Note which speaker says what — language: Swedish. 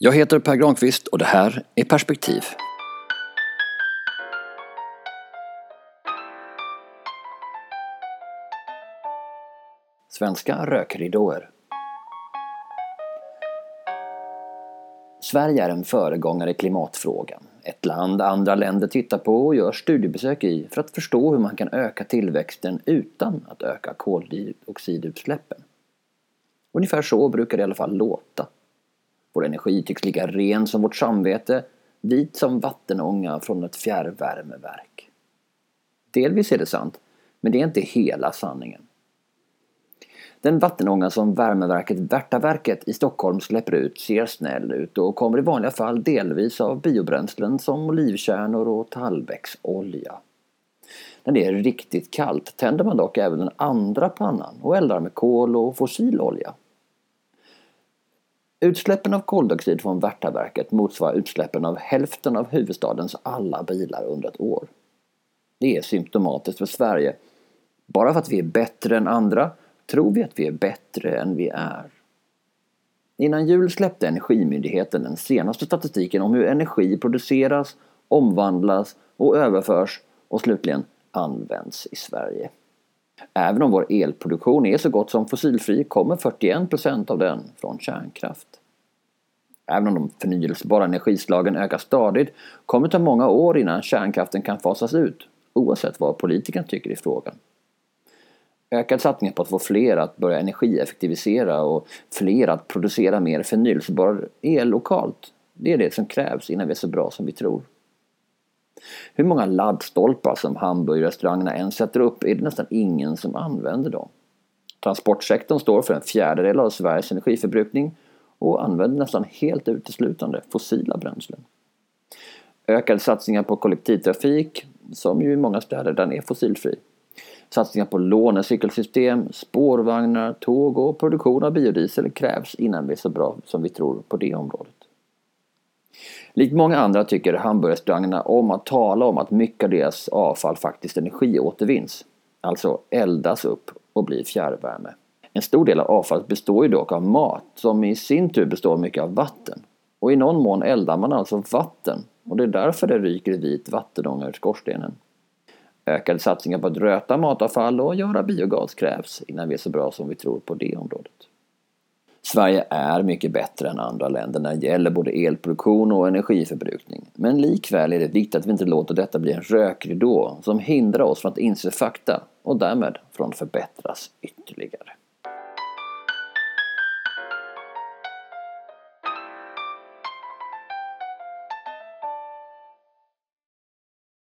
Speaker 1: Jag heter Per Granqvist och det här är Perspektiv. Svenska rökridåer. Sverige är en föregångare i klimatfrågan. Ett land andra länder tittar på och gör studiebesök i för att förstå hur man kan öka tillväxten utan att öka koldioxidutsläppen. Ungefär så brukar det i alla fall låta. Vår energi tycks lika ren som vårt samvete, vit som vattenånga från ett fjärrvärmeverk. Delvis är det sant, men det är inte hela sanningen. Den vattenånga som värmeverket Värtaverket i Stockholm släpper ut ser snäll ut och kommer i vanliga fall delvis av biobränslen som olivkärnor och tallbecksolja. När det är riktigt kallt tänder man dock även den andra pannan och eldar med kol och fossil olja. Utsläppen av koldioxid från Värtaverket motsvarar utsläppen av hälften av huvudstadens alla bilar under ett år. Det är symptomatiskt för Sverige. Bara för att vi är bättre än andra tror vi att vi är bättre än vi är. Innan jul släppte Energimyndigheten den senaste statistiken om hur energi produceras, omvandlas och överförs och slutligen används i Sverige. Även om vår elproduktion är så gott som fossilfri kommer 41% av den från kärnkraft. Även om de förnyelsebara energislagen ökar stadigt kommer det ta många år innan kärnkraften kan fasas ut, oavsett vad politikerna tycker i frågan. Ökad satsning på att få fler att börja energieffektivisera och fler att producera mer förnyelsebar el lokalt, det är det som krävs innan vi är så bra som vi tror. Hur många laddstolpar som hamburgerrestaurangerna än sätter upp är det nästan ingen som använder dem. Transportsektorn står för en fjärdedel av Sveriges energiförbrukning och använder nästan helt uteslutande fossila bränslen. Ökade satsningar på kollektivtrafik, som ju i många städer den är fossilfri. Satsningar på lånecykelsystem, spårvagnar, tåg och produktion av biodiesel krävs innan vi är så bra som vi tror på det området. Likt många andra tycker hamburgerrestaurangerna om att tala om att mycket av deras avfall faktiskt energiåtervinns. Alltså eldas upp och blir fjärrvärme. En stor del av avfallet består ju dock av mat som i sin tur består mycket av vatten. Och i någon mån eldar man alltså vatten och det är därför det ryker vit vattenånga ur skorstenen. Ökade satsningar på att röta matavfall och göra biogas krävs innan vi är så bra som vi tror på det området. Sverige är mycket bättre än andra länder när det gäller både elproduktion och energiförbrukning. Men likväl är det viktigt att vi inte låter detta bli en rökridå som hindrar oss från att inse fakta och därmed från att förbättras ytterligare.